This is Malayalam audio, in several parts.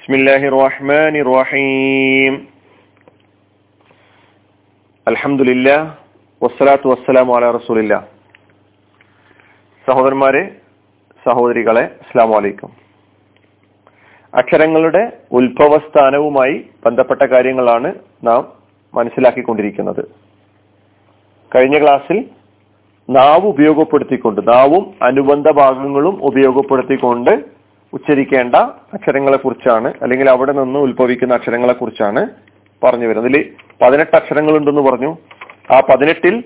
بسم الله الرحمن الرحيم الحمد لله والصلاة والسلام على رسول الله സഹോദരന്മാരെ സഹോദരികളെ അസ്സാം വലൈക്കും അക്ഷരങ്ങളുടെ ഉത്ഭവസ്ഥാനവുമായി ബന്ധപ്പെട്ട കാര്യങ്ങളാണ് നാം മനസ്സിലാക്കിക്കൊണ്ടിരിക്കുന്നത് കഴിഞ്ഞ ക്ലാസ്സിൽ നാവ് ഉപയോഗപ്പെടുത്തിക്കൊണ്ട് നാവും അനുബന്ധ ഭാഗങ്ങളും ഉപയോഗപ്പെടുത്തിക്കൊണ്ട് ഉച്ചരിക്കേണ്ട അക്ഷരങ്ങളെ കുറിച്ചാണ് അല്ലെങ്കിൽ അവിടെ നിന്ന് ഉത്ഭവിക്കുന്ന അക്ഷരങ്ങളെ കുറിച്ചാണ് പറഞ്ഞു വരുന്നത്. അതിൽ പതിനെട്ട് അക്ഷരങ്ങൾ ഉണ്ടെന്ന് പറഞ്ഞു. ആ പതിനെട്ടിൽ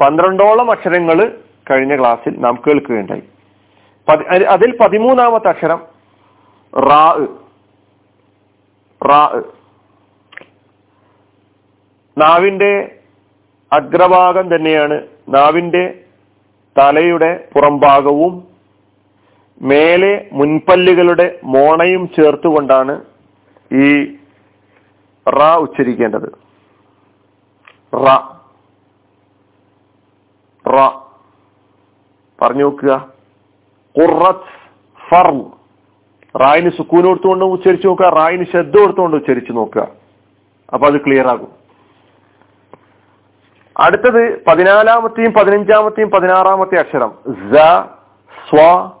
പന്ത്രണ്ടോളം അക്ഷരങ്ങൾ കഴിഞ്ഞ ക്ലാസ്സിൽ നാം കേൾക്കുകയുണ്ടായി. അതിൽ പതിമൂന്നാമത്തെ അക്ഷരം റാ. റാ. നാവിന്റെ അഗ്രഭാഗം തന്നെയാണ്. നാവിന്റെ തലയുടെ പുറംഭാഗവും മേലെ മുൻപല്ലുകളുടെ മോണയും ചേർത്തുകൊണ്ടാണ് ഈ റ ഉച്ചരിക്കേണ്ടത്. റ. റ. പറഞ്ഞു നോക്കുക. ഖുറത്ത് ഫർ. റായിന് സുക്കൂൻ കൊടുത്തുകൊണ്ട് ഉച്ചരിച്ചു നോക്കുക. റായിന് ശബ്ദം കൊടുത്തുകൊണ്ട് ഉച്ചരിച്ചു നോക്കുക. അപ്പൊ അത് ക്ലിയർ ആകും. അടുത്തത് പതിനാലാമത്തെയും പതിനഞ്ചാമത്തെയും പതിനാറാമത്തെ അക്ഷരം. സ്വ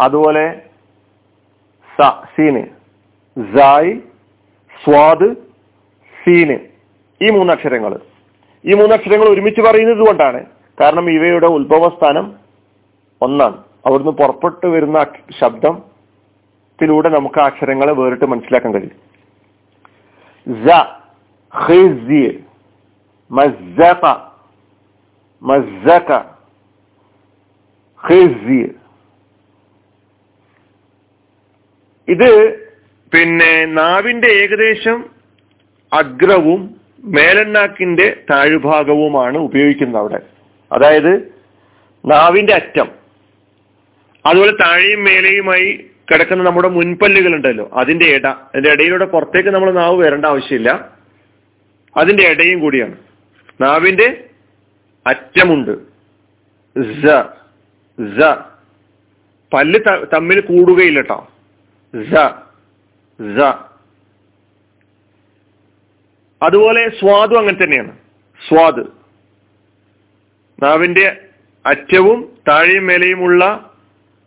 അതുപോലെ സ സീന്. സായ് സ്വാദ് സീന്. ഈ മൂന്നക്ഷരങ്ങൾ. ഈ മൂന്നക്ഷരങ്ങൾ ഒരുമിച്ച് പറയുന്നത് കൊണ്ടാണ്. കാരണം ഇവയുടെ ഉത്ഭവസ്ഥാനം ഒന്നാണ്. അവിടുന്ന് പുറപ്പെട്ടു വരുന്ന ശബ്ദത്തിലൂടെ നമുക്ക് അക്ഷരങ്ങളെ വേറിട്ട് മനസ്സിലാക്കാൻ കഴിയും. മസ്സഖ ഇത് പിന്നെ നാവിന്റെ ഏകദേശം അഗ്രവും മേലണ്ണാക്കിന്റെ താഴ്ഭാഗവുമാണ് ഉപയോഗിക്കുന്നത് അവിടെ. അതായത് നാവിന്റെ അറ്റം. അതുപോലെ താഴെയും മേലെയുമായി കിടക്കുന്ന നമ്മുടെ മുൻപല്ലുകൾ ഉണ്ടല്ലോ അതിന്റെ ഇട അതിന്റെ ഇടയിലൂടെ പുറത്തേക്ക് നമ്മൾ നാവ് വരേണ്ട ആവശ്യമില്ല. അതിന്റെ ഇടയും കൂടിയാണ്. നാവിന്റെ അറ്റമുണ്ട്. പല്ല് തമ്മിൽ കൂടുകയില്ല കേട്ടോ അതുപോലെ സ്വാദും അങ്ങനെ തന്നെയാണ്. സ്വാദ്. നാവിന്റെ അറ്റവും താഴെയും മേലെയുമുള്ള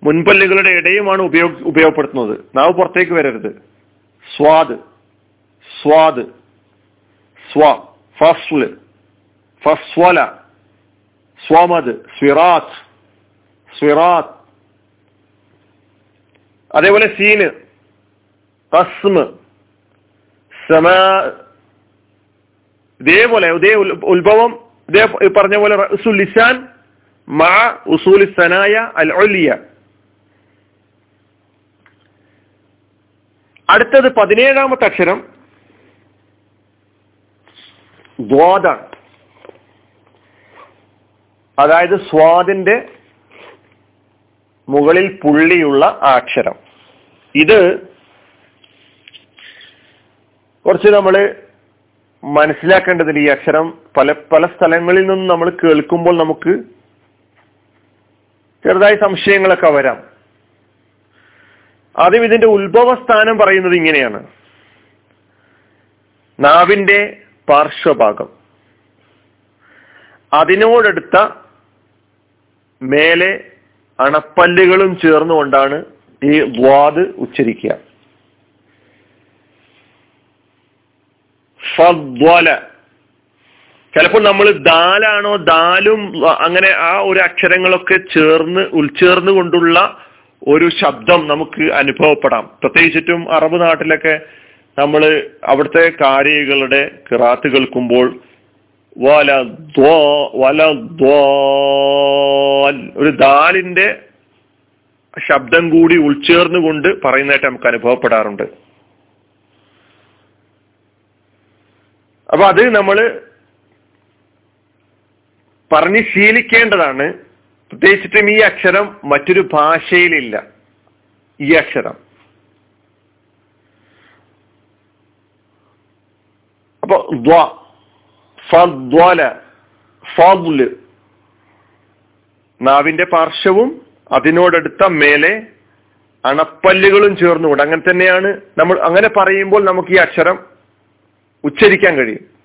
മുൻപല്ലുകളുടെ ഇടയുമാണ് ഉപയോഗ ഉപയോഗപ്പെടുത്തുന്നത്. നാവ് പുറത്തേക്ക് വരരുത്. സ്വാദ്. സ്വാദ്. സ്വ. ഫസ്ല് ഫസ്വല. സ്വമത് സ്വിറാത്ത്. സ്വിറാത്ത്. അതേപോലെ സീന്. കസ്മ് സമ. ഇതേപോലെ ഇതേ ഉത്ഭവം ഇതേ പറഞ്ഞ പോലെ റസുൽ ലിസാൻ മാ ഉസൂൽ സനായ അൽ അടുത്തത് പതിനേഴാമത്തെ അക്ഷരം ദ്വാദാണ്. അതായത് സ്വാദിന്റെ മുകളിൽ പുള്ളിയുള്ള അക്ഷരം. ഇത് കുറച്ച് നമ്മൾ മനസ്സിലാക്കേണ്ടതിൽ ഈ അക്ഷരം പല പല സ്ഥലങ്ങളിൽ നിന്ന് നമ്മൾ കേൾക്കുമ്പോൾ നമുക്ക് ചെറുതായി സംശയങ്ങളൊക്കെ വരാം. ആദ്യം ഇതിന്റെ ഉത്ഭവസ്ഥാനം പറയുന്നത് ഇങ്ങനെയാണ്. നാവിന്റെ പാർശ്വഭാഗം. അതിനോടടുത്ത മേലെ അണപ്പല്ലുകളും ചേർന്നുകൊണ്ടാണ് ഈ ദ്വാദ് ഉച്ചരിക്കുക. ചിലപ്പോൾ നമ്മൾ ദാലാണോ ദാലും അങ്ങനെ ആ ഒരു അക്ഷരങ്ങളൊക്കെ ചേർന്ന് ഉൾച്ചേർന്ന് കൊണ്ടുള്ള ഒരു ശബ്ദം നമുക്ക് അനുഭവപ്പെടാം. പ്രത്യേകിച്ചിട്ടും അറബ് നാട്ടിലൊക്കെ നമ്മൾ അവിടുത്തെ കാരികളുടെ കിറാത്ത് കേൾക്കുമ്പോൾ ഒരു ദാലിന്റെ ശബ്ദം കൂടി ഉൾച്ചേർന്നുകൊണ്ട് പറയുന്നതായിട്ട് നമുക്ക് അനുഭവപ്പെടാറുണ്ട്. അപ്പൊ അത് നമ്മൾ പറഞ്ഞ് ശീലിക്കേണ്ടതാണ്. പ്രത്യേകിച്ചിട്ടും ഈ അക്ഷരം മറ്റൊരു ഭാഷയിലില്ല. ഈ അക്ഷരം. അപ്പൊ ഫദ്വല ഫദ്ല്. നാവിന്റെ പാർശ്വവും അതിനോടടുത്ത മേലെ അണപ്പല്ലുകളും ചേർന്നുകൊണ്ട് അങ്ങനെ തന്നെയാണ് നമ്മൾ അങ്ങനെ പറയുമ്പോൾ നമുക്ക് ഈ അക്ഷരം ഉച്ചരിക്കാൻ കഴിയും.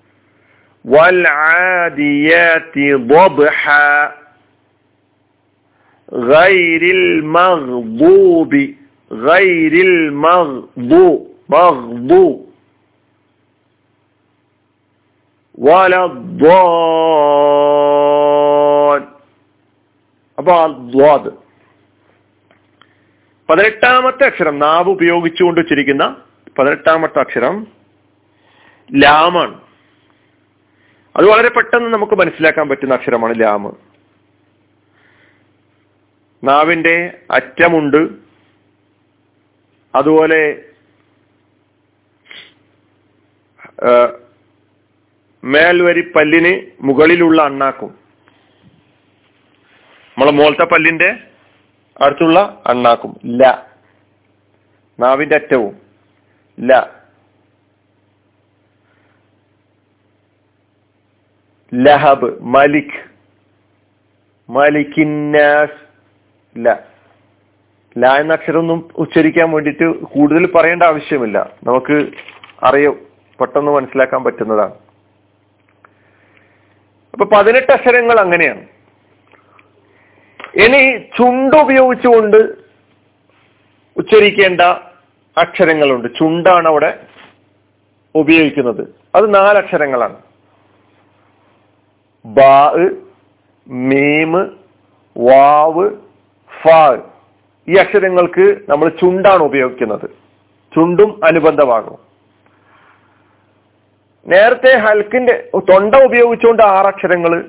അപ്പൊ പതിനെട്ടാമത്തെ അക്ഷരം നാവ് ഉപയോഗിച്ചുകൊണ്ട് വച്ചിരിക്കുന്ന പതിനെട്ടാമത്തെ അക്ഷരം ലാമാണ്. അത് വളരെ പെട്ടെന്ന് നമുക്ക് മനസ്സിലാക്കാൻ പറ്റുന്ന അക്ഷരമാണ് ലാമ്. നാവിന്റെ അറ്റമുണ്ട്. അതുപോലെ മേൽവരി പല്ലിന് മുകളിലുള്ള അണ്ണാക്കും. നമ്മളെ മോളത്തെ പല്ലിന്റെ അടുത്തുള്ള അണ്ണാക്കും. ല. നാവിന്റെ അറ്റവും. ല. ലഹബ് മലിക്. മലിക്കിന്നാസ്. ല. ല എന്ന അക്ഷരമൊന്നും ഉച്ചരിക്കാൻ വേണ്ടിയിട്ട് കൂടുതൽ പറയേണ്ട ആവശ്യമില്ല. നമുക്ക് അറിയും. പെട്ടെന്ന് മനസ്സിലാക്കാൻ പറ്റുന്നതാണ്. അപ്പൊ പതിനെട്ട് അക്ഷരങ്ങൾ അങ്ങനെയാണ്. ഇനി ചുണ്ട് ഉപയോഗിച്ചുകൊണ്ട് ഉച്ചരിക്കേണ്ട അക്ഷരങ്ങളുണ്ട്. ചുണ്ടാണ് അവിടെ ഉപയോഗിക്കുന്നത്. അത് നാലക്ഷരങ്ങളാണ് ബാ മീമ് വാവ് ഫാ. ഈ അക്ഷരങ്ങൾക്ക് നമ്മൾ ചുണ്ടാണ് ഉപയോഗിക്കുന്നത്. ചുണ്ടും അനുബന്ധമാകും. നേരത്തെ ഹൽക്കിന്റെ തൊണ്ട ഉപയോഗിച്ചുകൊണ്ട് ആറക്ഷരങ്ങൾ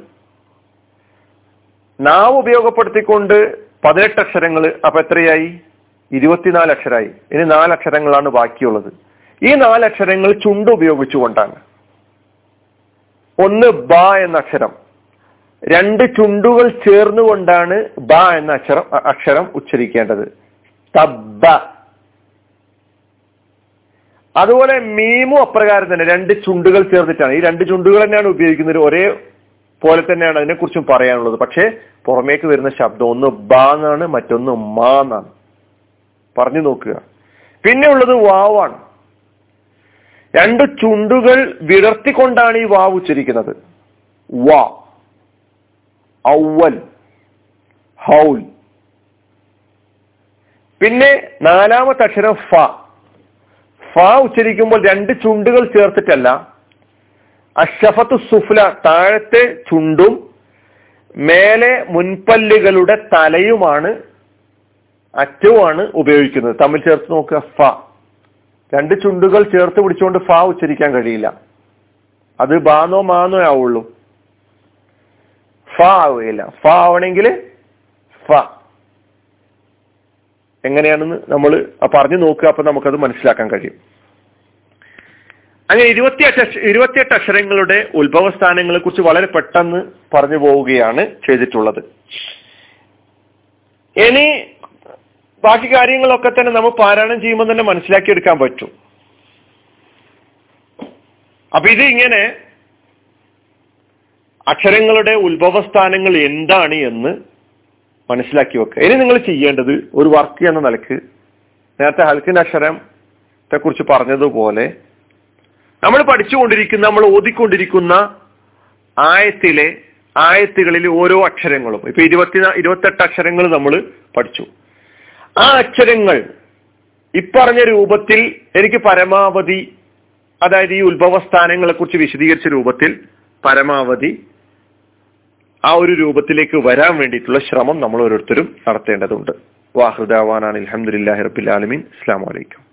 നാവ് ഉപയോഗപ്പെടുത്തിക്കൊണ്ട് പതിനെട്ട് അക്ഷരങ്ങൾ അപ്പൊ എത്രയായി? ഇരുപത്തിനാല് അക്ഷരമായി ഇനി നാലക്ഷരങ്ങളാണ് ബാക്കിയുള്ളത്. ഈ നാലക്ഷരങ്ങൾ ചുണ്ട് ഉപയോഗിച്ചുകൊണ്ടാണ്. ഒന്ന് ബ എന്ന അക്ഷരം. രണ്ട് ചുണ്ടുകൾ ചേർന്നുകൊണ്ടാണ് ബ എന്ന അക്ഷരം അക്ഷരം ഉച്ചരിക്കേണ്ടത്. തബ്ബ. അതുപോലെ മീമും അപ്രകാരം തന്നെ രണ്ട് ചുണ്ടുകൾ ചേർന്നിട്ടാണ് ഈ രണ്ട് ചുണ്ടുകൾ തന്നെയാണ് ഉപയോഗിക്കുന്നത്. ഒരേ പോലെ തന്നെയാണ് അതിനെക്കുറിച്ചും പറയാനുള്ളത്. പക്ഷേ പുറമേക്ക് വരുന്ന ശബ്ദം ഒന്ന് ബാ എന്നാണ് മറ്റൊന്ന് മാ എന്നാണ്. പറഞ്ഞു നോക്കുക. പിന്നെ ഉള്ളത് വാവാണ് രണ്ട് ചുണ്ടുകൾ വിടർത്തിക്കൊണ്ടാണ് ഈ വാവ് ഉച്ചരിക്കുന്നത്. വാ ഔവൽ ഹൗൽ. പിന്നെ നാലാമത്തെ അക്ഷരം ഫ. ഫ ഉച്ചരിക്കുമ്പോൾ രണ്ട് ചുണ്ടുകൾ ചേർത്തിട്ടല്ല. അഷഫത്ത് സുഫ്ല താഴത്തെ ചുണ്ടും മേലെ മുൻപല്ലുകളുടെ തലയുമാണ് അറ്റവുമാണ് ഉപയോഗിക്കുന്നത്. തമ്മിൽ ചേർത്ത് നോക്കുക ഫ. രണ്ട് ചുണ്ടുകൾ ചേർത്ത് പിടിച്ചുകൊണ്ട് ഫ ഉച്ചരിക്കാൻ കഴിയില്ല. അത് ബാനോ മാനോ ആവുള്ളൂ. ഫ ആവുകയില്ല. ഫ ആവണമെങ്കിൽ ഫ. എങ്ങനെയാണെന്ന് നമ്മൾ പറഞ്ഞു നോക്കുക അപ്പൊ നമുക്കത് മനസ്സിലാക്കാൻ കഴിയും. അങ്ങനെ ഇരുപത്തിയെട്ട് ഇരുപത്തിയെട്ട് അക്ഷരങ്ങളുടെ ഉത്ഭവസ്ഥാനങ്ങളെ കുറിച്ച് വളരെ പെട്ടെന്ന് പറഞ്ഞു പോവുകയാണ് ചെയ്തിട്ടുള്ളത്. ഇനി ബാക്കി കാര്യങ്ങളൊക്കെ തന്നെ നമ്മൾ പാരായണം ചെയ്യുമ്പോൾ തന്നെ മനസ്സിലാക്കിയെടുക്കാൻ പറ്റും. അപ്പൊ ഇത് ഇങ്ങനെ അക്ഷരങ്ങളുടെ ഉത്ഭവസ്ഥാനങ്ങൾ എന്താണ് എന്ന് മനസ്സിലാക്കി വെക്കുക ഇനി നിങ്ങൾ ചെയ്യേണ്ടത് ഒരു വർക്ക് എന്ന നിലയ്ക്ക് നേരത്തെ ഹൽക്കിൻ അക്ഷരത്തെ കുറിച്ച് പറഞ്ഞതുപോലെ നമ്മൾ പഠിച്ചുകൊണ്ടിരിക്കുന്ന നമ്മൾ ഓതിക്കൊണ്ടിരിക്കുന്ന ആയത്തിലെ ആയത്തുകളിൽ ഓരോ അക്ഷരങ്ങളും ഇപ്പൊ ഇരുപത്തി ഇരുപത്തെട്ട് അക്ഷരങ്ങൾ നമ്മൾ പഠിച്ചു. ആ അക്ഷരങ്ങൾ ഇപ്പറഞ്ഞ രൂപത്തിൽ എനിക്ക് പരമാവധി അതായത് ഈ ഉത്ഭവസ്ഥാനങ്ങളെ കുറിച്ച് വിശദീകരിച്ച രൂപത്തിൽ പരമാവധി ആ ഒരു രൂപത്തിലേക്ക് വരാൻ വേണ്ടിയിട്ടുള്ള ശ്രമം നമ്മൾ ഓരോരുത്തരും നടത്തേണ്ടതുണ്ട്. വാഹൃദാവാനാണ് അലഹമുല്ലാ റബിൻ ആലമീൻ. അസ്സാം വലൈക്കും